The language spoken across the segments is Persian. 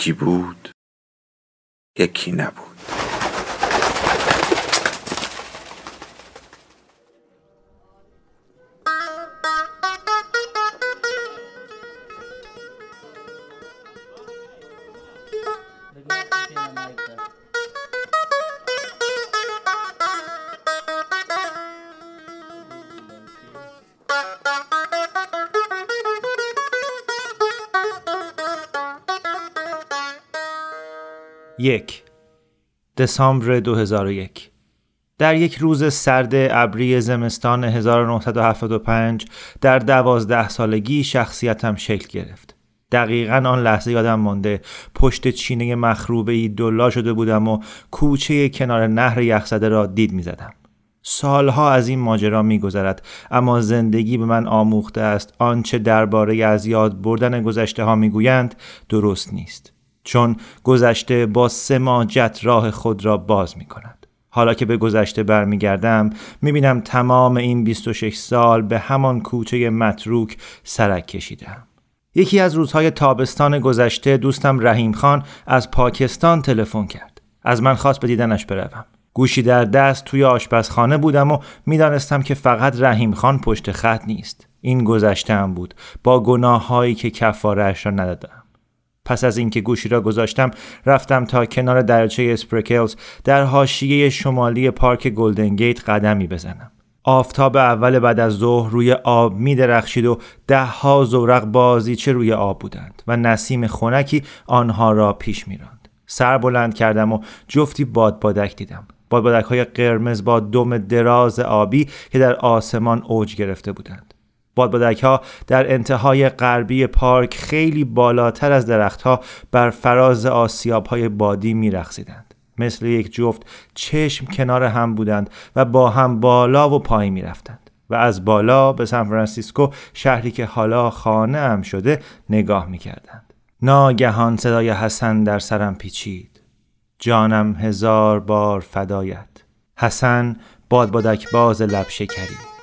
یکی بود یکی نبود. یک دسامبر 2001 در یک روز سرد ابری زمستان 1975 در دوازده سالگی شخصیتم شکل گرفت. دقیقا آن لحظه یادم مانده پشت چینه مخروبه ای دلا شده بودم و کوچه کنار نهر یخزده را دید می زدم. سالها از این ماجرا میگذرد اما زندگی به من آموخته است آنچه درباره از یاد بردن گذشته ها می‌گویند درست نیست چون گذشته با سماجت راه خود را باز می کند. حالا که به گذشته برمیگردم می‌بینم تمام این 26 سال به همان کوچه متروک سرک کشیدم. یکی از روزهای تابستان گذشته دوستم رحیم خان از پاکستان تلفن کرد. از من خواست به دیدنش بروم. گوشی در دست توی آشپزخانه بودم و می‌دانستم که فقط رحیم خان پشت خط نیست. این گذشتم بود با گناه هایی که کفاره‌اش را ندادم. پس از اینکه گوشی را گذاشتم رفتم تا کنار دریاچه اسپرکلز در حاشیه شمالی پارک گلدن گیت قدمی بزنم آفتاب اول بعد از ظهر روی آب می درخشید و ده ها زورق بازیچه روی آب بودند و نسیم خنکی آنها را پیش می راند. سر بلند کردم و جفتی بادبادک دیدم. بادبادک های قرمز با دم دراز آبی که در آسمان اوج گرفته بودند. بادبادک ها در انتهای غربی پارک خیلی بالاتر از درختها بر فراز آسیاب های بادی می رخصیدند. مثل یک جفت چشم کنار هم بودند و با هم بالا و پایین می رفتند. و از بالا به سان فرانسیسکو شهری که حالا خانه هم شده نگاه می کردند. ناگهان صدای حسن در سرم پیچید. جانم هزار بار فدایت. حسن بادبادک باز لب شکری.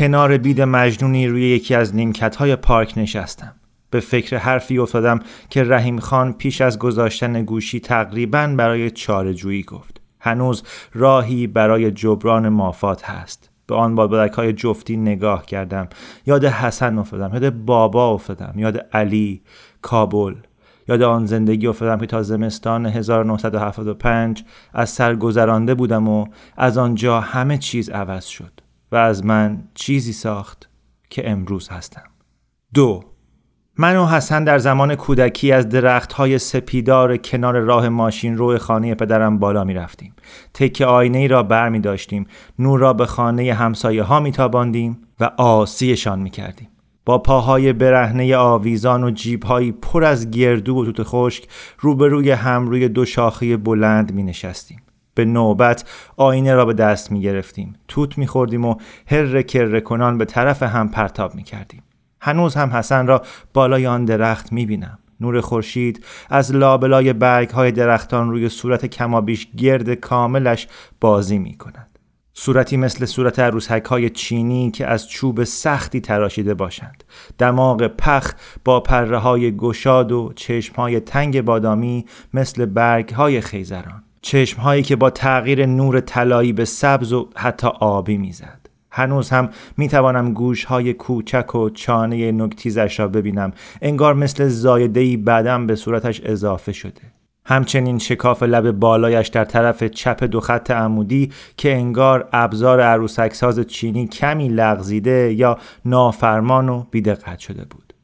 کنار بید مجنونی روی یکی از نیمکت های پارک نشستم. به فکر حرفی افتادم که رحیم خان پیش از گذاشتن گوشی تقریبا برای چارجویی گفت. هنوز راهی برای جبران مافات هست. به آن بادبادک های جفتی نگاه کردم. یاد حسن افتادم. یاد بابا افتادم. یاد علی، کابل. یاد آن زندگی افتادم که تا زمستان 1975 از سر گذرانده بودم و از آنجا همه چیز عوض شد. و از من چیزی ساخت که امروز هستم دو من و حسن در زمان کودکی از درخت های سپیدار کنار راه ماشین روی خانه پدرم بالا می رفتیم. تک آینه ای را بر می داشتیم. نور را به خانه همسایه ها می تاباندیم و آسیشان می کردیم. با پاهای برهنه آویزان و جیبهایی پر از گردو و توت خشک روبروی هم روی دو شاخه بلند می نشستیم. به نوبت آینه را به دست می گرفتیم. توت می خوردیم و هر کر کنان به طرف هم پرتاب می کردیم. هنوز هم حسن را بالای آن درخت می بینم. نور خورشید از لابلای برگ های درختان روی صورت کمابیش گرد کاملش بازی می کند. صورتی مثل صورت عروسک های چینی که از چوب سختی تراشیده باشند. دماغ پخ با پره های گشاد و چشم های تنگ بادامی مثل برگ های خیزران. چشم هایی که با تغییر نور طلایی به سبز و حتی آبی می‌زد. هنوز هم می توانم گوش های کوچک و چانه نکتیزش را ببینم انگار مثل زایده ای بعدم به صورتش اضافه شده همچنین شکاف لب بالایش در طرف چپ دو خط عمودی که انگار ابزار عروسکساز چینی کمی لغزیده یا نافرمان و بیدقت شده بود.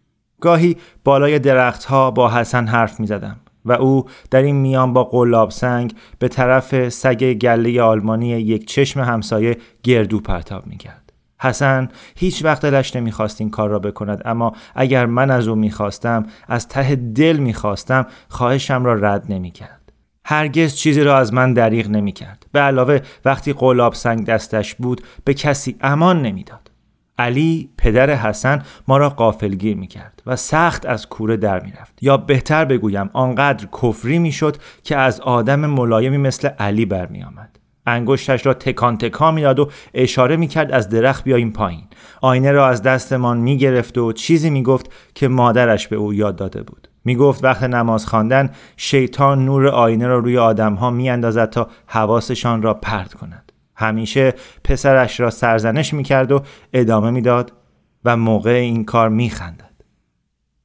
گاهی بالای درختها با حسن حرف می زدم و او در این میان با قلاب سنگ به طرف سگ گله آلمانی یک چشم همسایه گردو پرتاب می کرد. حسن هیچ وقت دلش نمی‌خواست این کار را بکند اما اگر من از او می‌خواستم از ته دل می‌خواستم خواهشم را رد نمی‌کرد. هرگز چیزی را از من دریغ نمی‌کرد. به علاوه وقتی قلاب سنگ دستش بود به کسی امان نمی‌داد. علی پدر حسن ما را قافلگیر می کرد و سخت از کوره در می رفت. یا بهتر بگویم آنقدر کفری می شد که از آدم ملایمی مثل علی برمی آمد. انگشتش را تکان تکان می‌داد و اشاره می‌کرد از درخت بیاییم پایین آینه را از دستمان می‌گرفت و چیزی می‌گفت که مادرش به او یاد داده بود می‌گفت وقت نماز خواندن شیطان نور آینه را روی آدمها میاندازد تا حواسشان را پرت کند همیشه پسرش را سرزنش می‌کرد و ادامه می‌داد و موقع این کار میخندد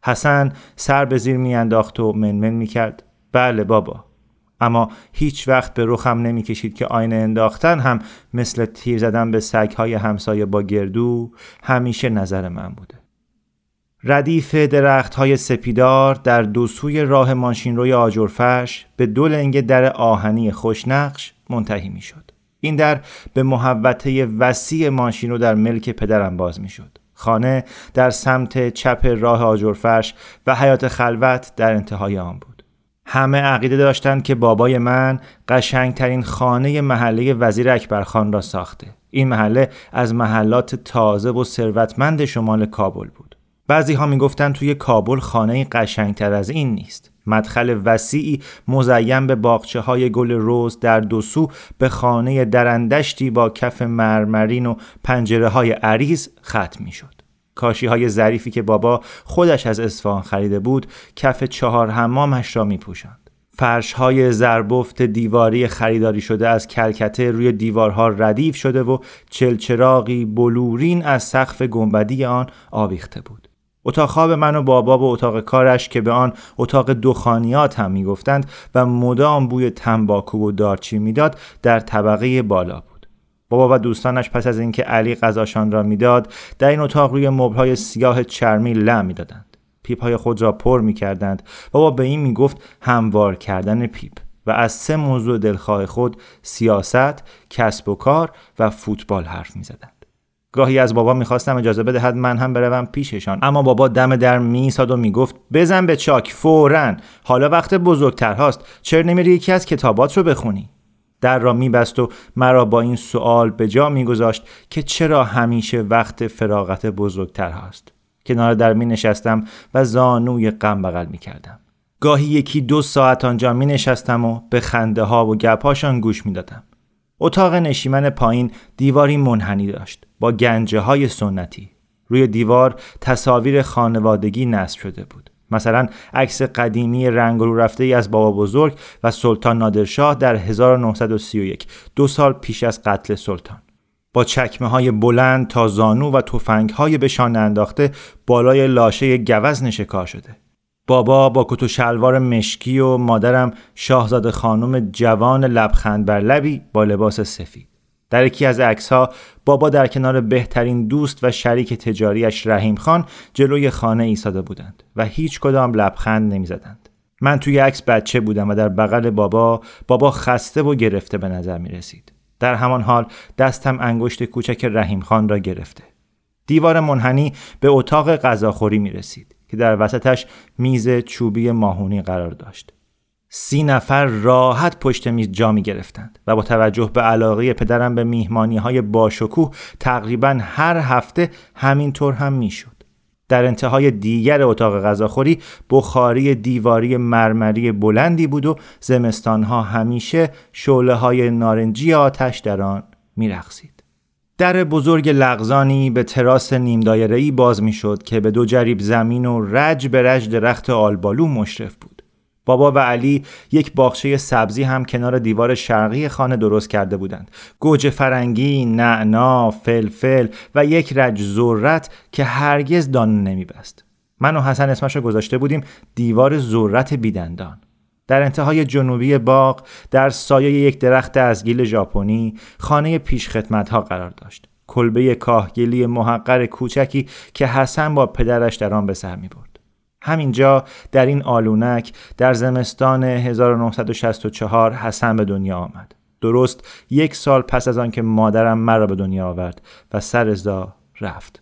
حسن سر به زیر میانداخت و منمن می‌کرد بله بابا اما هیچ وقت به رخم نمی‌کشید که آینه انداختن هم مثل تیر زدن به سگهای همسایه با گردو همیشه نظر من بوده. ردیف درخت های سپیدار در دو سوی راه ماشین روی آجرفش به دو لنگ در آهنی خوشنقش منتهی می شد. این در به محوطه وسیع ماشین رو در ملک پدرم باز می شد. خانه در سمت چپ راه آجرفش و حیات خلوت در انتهای آن بود. همه عقیده داشتند که بابای من قشنگترین خانه محله وزیر اکبرخان را ساخته. این محله از محلات تازه و ثروتمند شمال کابل بود. بعضی ها توی کابل خانه قشنگتر از این نیست. مدخل وسیعی مزین به باغچه های گل روز در دو سو به خانه درندشتی با کف مرمرین و پنجره های عریض ختم می شد. کاشی های ظریفی که بابا خودش از اصفهان خریده بود کف چهار حمامش را می پوشند. فرش های زربفت دیواری خریداری شده از کلکته روی دیوارها ردیف شده و چلچراغی بلورین از سقف گنبدی آن آویخته بود. اتاق خواب من و بابا و اتاق کارش که به آن اتاق دخانیات هم می‌گفتند و مدام بوی تنباکو و دارچین می‌داد در طبقه بالا بود. بابا و دوستانش پس از اینکه علی غذاشان را می‌داد در این اتاق روی مبلهای سیاه چرمی لم می‌دادند پیپ خود را پر می‌کردند بابا به این می‌گفت هموار کردن پیپ و از سه موضوع دلخواه خود سیاست، کسب و کار و فوتبال حرف می‌زدند. گاهی از بابا می‌خواستم اجازه بدهد من هم بروم پیششان. اما بابا دم در میساد و می‌گفت بزن به چاک فورا. حالا وقت بزرگتر هاست. چرا نمیری یکی از کتابات رو بخونی؟ در را میبست و مرا با این سوال به جا میگذاشت که چرا همیشه وقت فراغت بزرگتر هست کنار در می نشستم و زانوی غم بغل می کردم. گاهی یکی دو ساعت آنجا می نشستم و به خنده ها و گپهاشان گوش می دادم. اتاق نشیمن پایین دیواری منحنی داشت با گنجه های سنتی. روی دیوار تصاویر خانوادگی نصب شده بود. مثلا عکس قدیمی رنگ رو رفته ای از بابا بزرگ و سلطان نادرشاه در 1931 دو سال پیش از قتل سلطان با چکمه های بلند تا زانو و توفنگ های به شانه انداخته بالای لاشه گوز نشکار شده بابا با کت و شلوار مشکی و مادرم شاهزاده خانم جوان لبخند بر لبی با لباس سفید در یکی از عکس ها بابا در کنار بهترین دوست و شریک تجاریش رحیم خان جلوی خانه ایستاده بودند و هیچ کدام لبخند نمی‌زدند. من توی عکس بچه بودم و در بغل بابا بابا خسته و گرفته به نظر می رسید. در همان حال دستم انگشت کوچک رحیم خان را گرفته. دیوار منحنی به اتاق غذاخوری می رسید که در وسطش میز چوبی ماهونی قرار داشت. سی نفر راحت پشت میز جا می گرفتند و با توجه به علاقه پدرم به میهمانی های باشکوه تقریبا هر هفته همینطور هم می‌شد. در انتهای دیگر اتاق غذاخوری بخاری دیواری مرمری بلندی بود و زمستانها همیشه شعله های نارنجی آتش در آن میرقصید. در بزرگ لغزانی به تراس نیم دایره‌ای باز می‌شد که به دو جریب زمین و رج به رج درخت آلبالو مشرف بود. بابا و علی یک باغچه سبزی هم کنار دیوار شرقی خانه درست کرده بودند. گوجه فرنگی، نعنا، فلفل و یک رج ذرت که هرگز دانه نمیبست. من و حسن اسمش رو گذاشته بودیم دیوار ذرت بیدندان. در انتهای جنوبی باغ در سایه یک درخت ازگیل ژاپنی خانه پیشخدمتها قرار داشت کلبه کاهگلی محقر کوچکی که حسن با پدرش در آن به سر می برد. همینجا در این آلونک در زمستان 1964 حسن به دنیا آمد. درست یک سال پس از آنکه مادرم مرا به دنیا آورد و سر رفت.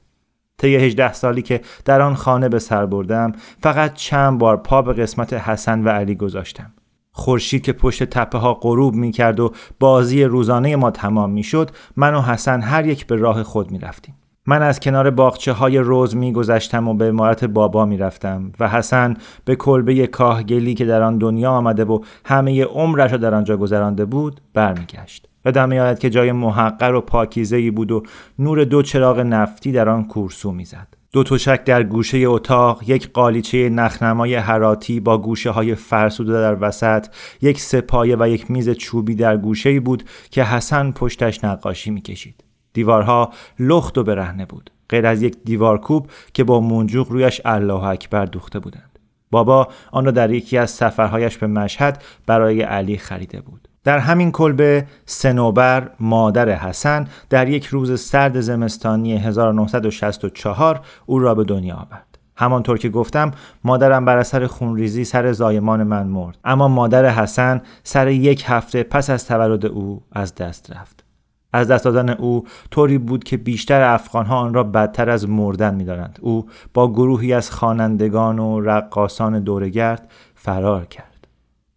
طی 18 سالی که در آن خانه به سر بردم فقط چند بار پا به قسمت حسن و علی گذاشتم. خورشید که پشت تپه ها غروب می کرد و بازی روزانه ما تمام می شد من و حسن هر یک به راه خود می رفتیم. من از کنار باغچه های روز می گذشتم و به امارت بابا می رفتم و حسن به کلبه کاهگلی که در آن دنیا آمده و همه عمرش را در آنجا گذرانده بود برمیگشت. یادم آید که جای محقر و پاکیزه بود و نور دو چراغ نفتی در آن کورسو می‌زد. دو تشک در گوشه اتاق، یک قالیچه نخنمای حراتی با گوشه های فرسوده در وسط، یک سپایه و یک میز چوبی در گوشه بود که حسن پشتش نقاشی می‌کشید. دیوارها لخت و برهنه بود. غیر از یک دیوارکوب که با منجوق رویش الله اکبر دوخته بودند. بابا آن را در یکی از سفرهایش به مشهد برای علی خریده بود. در همین کلبه سنوبر مادر حسن در یک روز سرد زمستانی 1964 او را به دنیا آورد. همانطور که گفتم مادرم بر اثر خونریزی سر زایمان من مرد. اما مادر حسن سر یک هفته پس از تولد او از دست رفت. از دست دادن او طوری بود که بیشتر افغانها آن را بدتر از مردن می‌دانند. او با گروهی از خوانندگان و رقاسان دورگرد فرار کرد.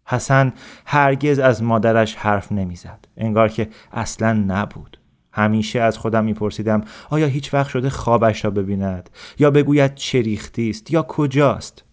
حسن هرگز از مادرش حرف نمی‌زد. انگار که اصلا نبود. همیشه از خودم میپرسیدم آیا هیچ وقت شده خوابش را ببیند؟ یا بگوید چه ریختی است؟ یا کجاست؟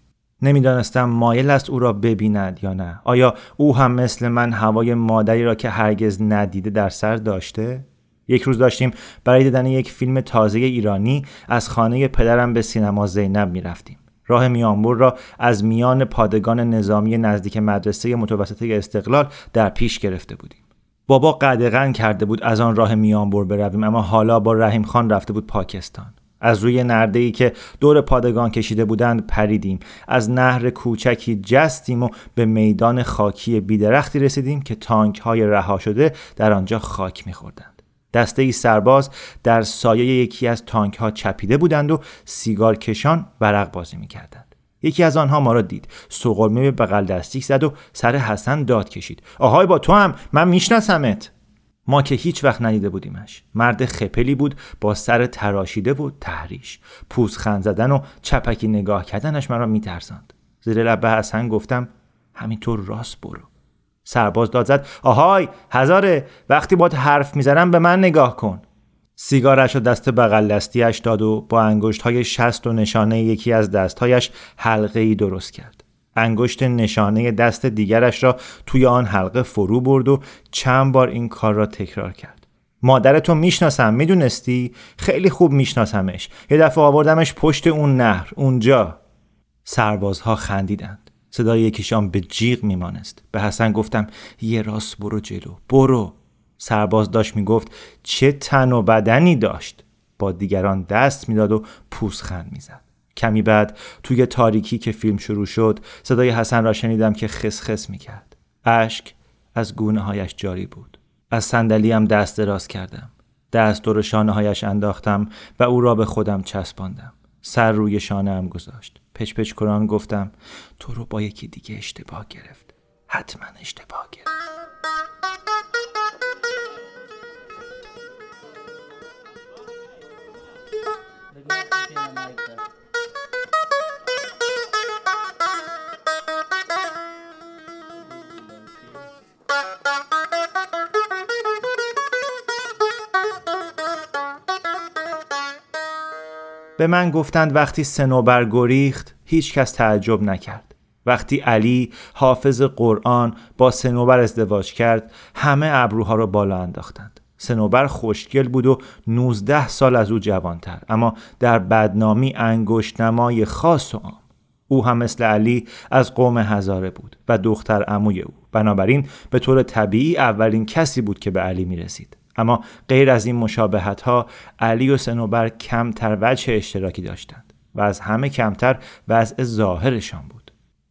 نمی‌دانستم مایل است او را ببیند یا نه. آیا او هم مثل من هوای مادری را که هرگز ندیده در سر داشته؟ یک روز داشتیم برای دیدن یک فیلم تازه ایرانی از خانه پدرم به سینما زینب می‌رفتیم. راه میانبر را از میان پادگان نظامی نزدیک مدرسه متوسطه استقلال در پیش گرفته بودیم. بابا قدغن کرده بود از آن راه میانبر برویم اما حالا با رحیم خان رفته بود پاکستان. از روی نرده ای که دور پادگان کشیده بودند پریدیم از نهر کوچکی جستیم و به میدان خاکی بیدرختی رسیدیم که تانک های رها شده در آنجا خاک میخوردند دسته سرباز در سایه یکی از تانک ها چپیده بودند و سیگار کشان ورق بازی می کردند. یکی از آنها ما را دید. سوقلمه به بغل دستی زد و سر حسن داد کشید. آهای با تو هم. من میشناسمت. ما که هیچ وقت ندیده بودیمش. مرد خپلی بود با سر تراشیده بود تحریش. خند زدن و چپکی نگاه کردنش مرا میترساند. زیر لب حسن گفتم همینطور راست برو. سرباز داد زد. آهای هزاره وقتی باد حرف می‌زنم به من نگاه کن. سیگارش و دست بغل دستیش داد و با انگشت های شست و نشانه یکی از دستهایش حلقه ای درست کرد. انگشت نشانه دست دیگرش را توی آن حلقه فرو برد و چند بار این کار را تکرار کرد. مادرتو می‌شناسم می‌دونستی؟ خیلی خوب میشناسمش. یه دفعه آوردمش پشت اون نهر اونجا. سربازها خندیدند. صدای یکیشان به جیغ میمانست به حسن گفتم یه راست برو جلو. برو. سرباز داشت می‌گفت چه تن و بدنی داشت. با دیگران دست می‌داد و پوزخند می‌زد. کمی بعد توی تاریکی که فیلم شروع شد صدای حسن را شنیدم که خس می‌کرد. اشک از گونه هایش جاری بود. از صندلیم دست دراز کردم. دست دور شانه هایش انداختم و او را به خودم چسباندم. سر روی شانه هم گذاشت. پچ پچ کران گفتم تو رو با یکی دیگه اشتباه گرفت. حتما اشتباه گرفت. به من گفتند وقتی سنوبر گریخت هیچ کس تعجب نکرد. وقتی علی حافظ قرآن با سنوبر ازدواج کرد همه ابروها را بالا انداختند. سنوبر خوشگل بود و 19 سال از او جوانتر اما در بدنامی انگشت نمای خاص و عام. او هم مثل علی از قوم هزاره بود و دختر عموی او. بنابراین به طور طبیعی اولین کسی بود که به علی می رسید اما غیر از این مشابهت ها علی و سنوبر کمتر وجه اشتراکی داشتند و از همه کمتر وضع ظاهرشان بود.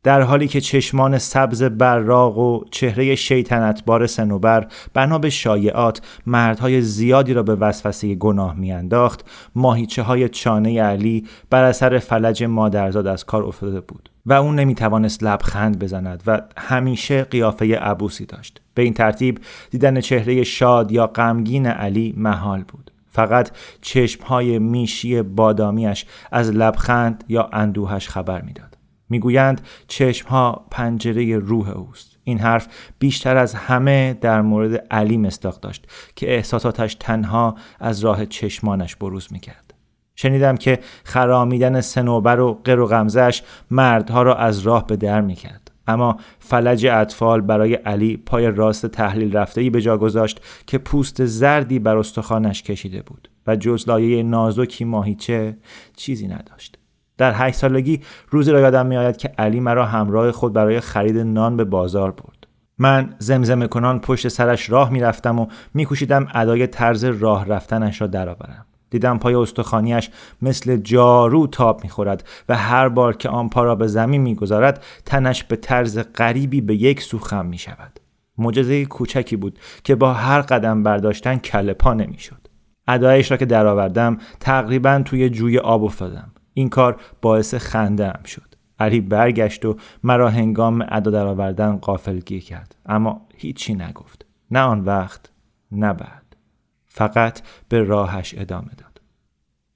در حالی که چشمان سبز براق و چهره شیطنتبار سنوبر بنا به شایعات مردهای زیادی را به وسوسه گناه میانداخت ماهیچه های چانه علی بر اثر فلج مادرزاد از کار افتاده بود و اون نمی‌توانست لبخند بزند و همیشه قیافه عبوسی داشت. به این ترتیب دیدن چهره شاد یا غمگین علی محال بود. فقط چشمهای میشی بادامیش از لبخند یا اندوهش خبر می‌داد. می‌گویند چشمها پنجره روح اوست. این حرف بیشتر از همه در مورد علی مستاق داشت که احساساتش تنها از راه چشمانش بروز می‌کرد. شنیدم که خرامیدن سنوبر و قر و غمزش مردها را از راه به در می‌کرد. اما فلج اطفال برای علی پای راست تحلیل رفته به جا گذاشت که پوست زردی بر استخوانش کشیده بود و جز لایه نازکی ماهیچه چیزی نداشت. در هشت سالگی روزی را یادم میآید که علی مرا همراه خود برای خرید نان به بازار برد. من زمزمه کنان پشت سرش راه می‌رفتم و میکوشیدم ادای طرز راه رفتنش را درآورم. دیدم پای استخوانیش مثل جارو تاب می‌خورد و هر بار که آن پا را به زمین می‌گذارد تنش به طرز غریبی به یک سو خم می‌شود. معجزه کوچکی بود که با هر قدم برداشتن کله پا نمی‌شد. ادایش را که درآوردم تقریبا توی جوی آب افتادم. این کار باعث خنده هم شد. علی برگشت و مرا هنگام ادا درآوردن قافلگیر کرد. اما هیچی نگفت. نه آن وقت نه بعد. فقط به راهش ادامه داد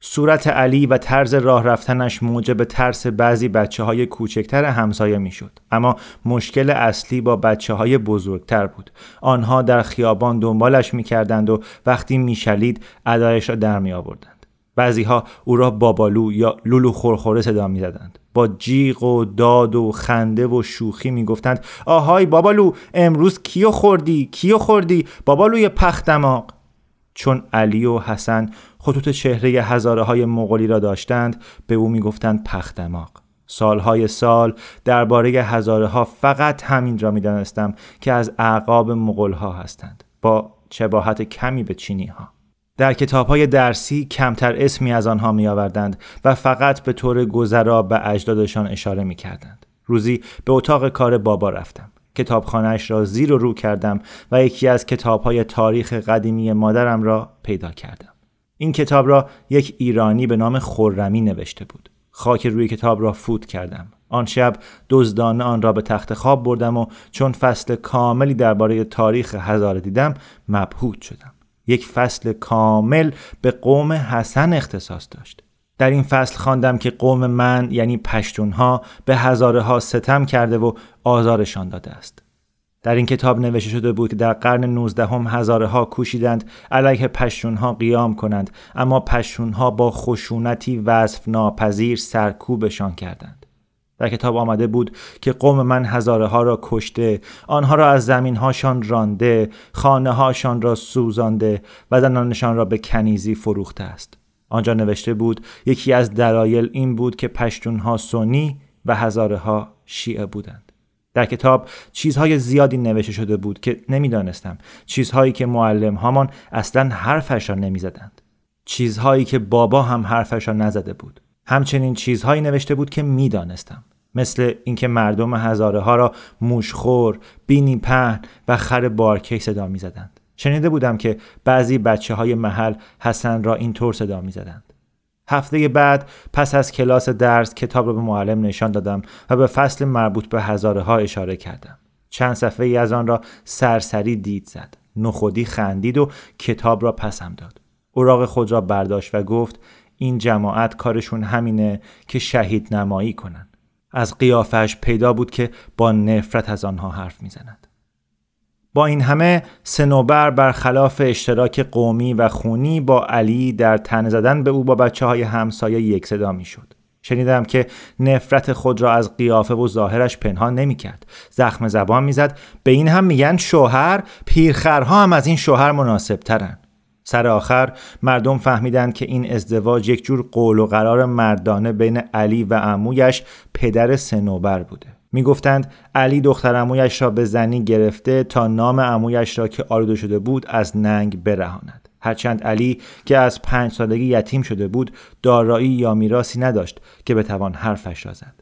صورت علی و طرز راه رفتنش موجب ترس بعضی بچه های کوچکتر همسایه می شد. اما مشکل اصلی با بچه های بزرگتر بود. آنها در خیابان دنبالش می کردند و وقتی می شلید ادایش را در می آوردند. بعضی ها او را بابالو یا لولو خورخوره صدا می زدند. با جیغ و داد و خنده و شوخی می گفتند آهای بابالو امروز کیو خوردی کیو خوردی بابالوی پخ دماغ چون علی و حسن خطوط چهره هزاره های مغولی را داشتند به او می گفتند پخ دماغ سالهای سال درباره هزاره ها فقط همین را می دانستم که از اعقاب مغول ها هستند با شباهت کمی به چینی ها در کتاب های درسی کمتر اسمی از آنها می آوردند و فقط به طور گذرا به اجدادشان اشاره می کردند. روزی به اتاق کار بابا رفتم. کتابخانهاش را زیر و رو کردم و یکی از کتاب های تاریخ قدیمی مادرم را پیدا کردم. این کتاب را یک ایرانی به نام خورمی نوشته بود. خاک روی کتاب را فوت کردم. آن شب دزدانه آن را به تخت خواب بردم و چون فصل کاملی درباره تاریخ هزاره دیدم مبهوت شدم. یک فصل کامل به قوم حسن اختصاص داشت در این فصل خواندم که قوم من یعنی پشتونها به هزاره ها ستم کرده و آزارشان داده است. در این کتاب نوشته شده بود که در قرن 19 هم هزاره ها کوشیدند علیه پشتونها قیام کنند اما پشتونها با خشونتی وصف ناپذیر سرکوبشان کردند. در کتاب آمده بود که قوم من هزاره ها را کشته آنها را از زمین هاشان رانده خانه هاشان را سوزانده و زنانشان را به کنیزی فروخته است. آنجا نوشته بود یکی از دلایل این بود که پشتون ها سنی و هزاره ها شیعه بودند. در کتاب چیزهای زیادی نوشته شده بود که نمی‌دانستم. چیزهایی که معلم هامان اصلا حرفش را نمی‌زدند. چیزهایی که بابا هم حرفش را نزده بود. همچنین چیزهایی نوشته بود که می‌دانستم. مثل اینکه مردم هزاره ها را موشخور، بینی پهن و خر بارکی صدا می زدند. شنیده بودم که بعضی بچه های محل حسن را اینطور صدا می زدند. هفته بعد پس از کلاس درس کتاب را به معلم نشان دادم و به فصل مربوط به هزاره ها اشاره کردم. چند صفحه ای از آن را سرسری دید زد. نخودی خندید و کتاب را پسم داد. اوراق خود را برداشت و گفت این جماعت کارشون همینه که شهید نمایی کنن. از قیافش پیدا بود که با نفرت از آنها حرف می‌زند. با این همه سنوبر برخلاف اشتراک قومی و خونی با علی در تن زدن به او با بچه های همسایه یک صدا می شد. شنیدم که نفرت خود را از قیافه و ظاهرش پنهان نمی کرد. زخم زبان می‌زد به این هم میگن شوهر پیرخرها هم از این شوهر مناسب ترن. سر آخر مردم فهمیدند که این ازدواج یک جور قول و قرار مردانه بین علی و عمویش پدر سنوبر بوده می‌گفتند علی دختر عمویش را به زنی گرفته تا نام عمویش را که آلوده شده بود از ننگ برهاند. هرچند علی که از پنج سالگی یتیم شده بود دارایی یا میراسی نداشت که بتوان حرفش را زد.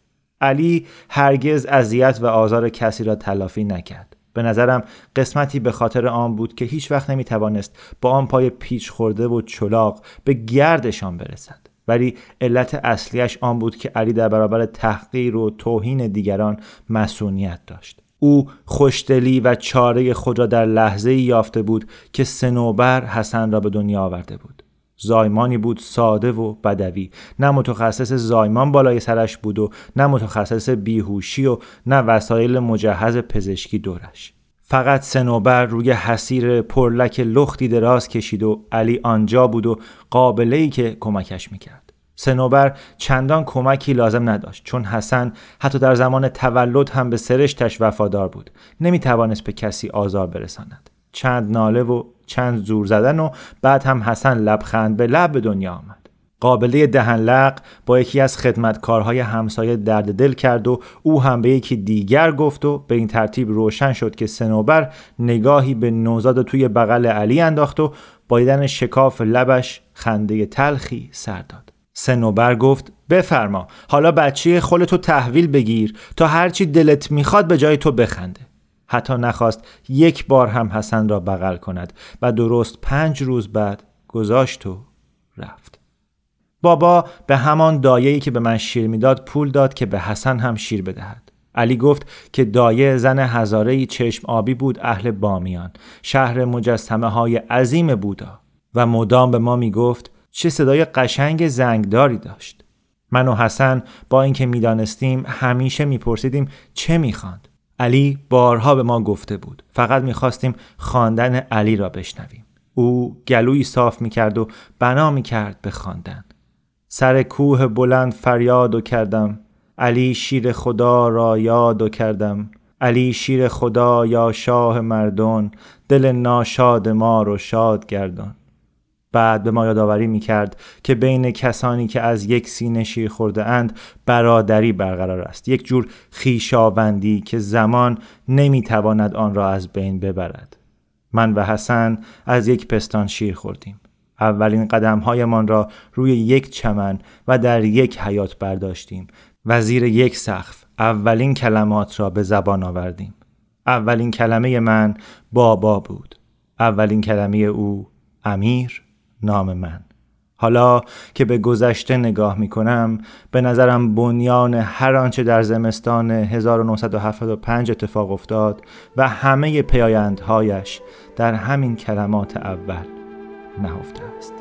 علی هرگز اذیت و آزار کسی را تلافی نکرد. به نظرم قسمتی به خاطر آن بود که هیچ وقت نمی توانست با آن پای پیچ خورده و چلاق به گردشان برسد. ولی علت اصلیش آن بود که علی در برابر تحقیر و توهین دیگران مسئولیت داشت. او خوشدلی و چاره خود را در لحظه یافته بود که سنوبر حسن را به دنیا آورده بود. زایمانی بود ساده و بدوی. نه متخصص زایمان بالای سرش بود و نه متخصص بیهوشی و نه وسایل مجهز پزشکی دورش. فقط سنوبر روی حسیر پرلک لختی دراز کشید و علی آنجا بود و قابله ای که کمکش می‌کرد. سنوبر چندان کمکی لازم نداشت چون حسن حتی در زمان تولد هم به سرشتش وفادار بود. نمی‌توانست به کسی آزار برساند. چند ناله و چند زور زدن و بعد هم حسن لبخند به لب به دنیا آمد. قابله دهنلق با یکی از خدمتکارهای همسایه درد دل کرد و او هم به یکی دیگر گفت و به این ترتیب روشن شد که سنوبر نگاهی به نوزاد توی بغل علی انداخت و با دیدن شکاف لبش خنده تلخی سر داد. سنوبر گفت بفرما حالا بچه خودتو تحویل بگیر تا هرچی دلت می‌خواد به جای تو بخنده. حتی نخواست یک بار هم حسن را بغل کند و درست پنج روز بعد گذاشت و رفت. بابا به همان دایه‌ای که به من شیر می‌داد پول داد که به حسن هم شیر بدهد. علی گفت که دایه زن هزاره چشم آبی بود اهل بامیان. شهر مجسمه های عظیم بودا. و مدام به ما می گفت چه صدای قشنگ زنگداری داشت. من و حسن با اینکه می‌دانستیم همیشه میپرسیدیم چه می‌خواند. علی بارها به ما گفته بود. فقط می‌خواستیم خواندن علی را بشنویم. او گلویی صاف می‌کرد و بنا می‌کرد به خواندن. سر کوه بلند فریاد و کردم. علی شیر خدا را یاد و کردم. علی شیر خدا یا شاه مردون. دل ناشاد ما رو شاد گردان. بعد به ما یادآوری می کرد که بین کسانی که از یک سینه شیر خورده اند برادری برقرار است. یک جور خیشاوندی که زمان نمی تواند آن را از بین ببرد. من و حسن از یک پستان شیر خوردیم. اولین قدمهایمان را روی یک چمن و در یک حیات برداشتیم. و زیر یک سقف اولین کلمات را به زبان آوردیم. اولین کلمه من بابا بود. اولین کلمه او امیر. نام من. حالا که به گذشته نگاه می کنم به نظرم بنیان هر آنچه در زمستان 1975 اتفاق افتاد و همه پیایندهایش در همین کلمات اول نهفته است.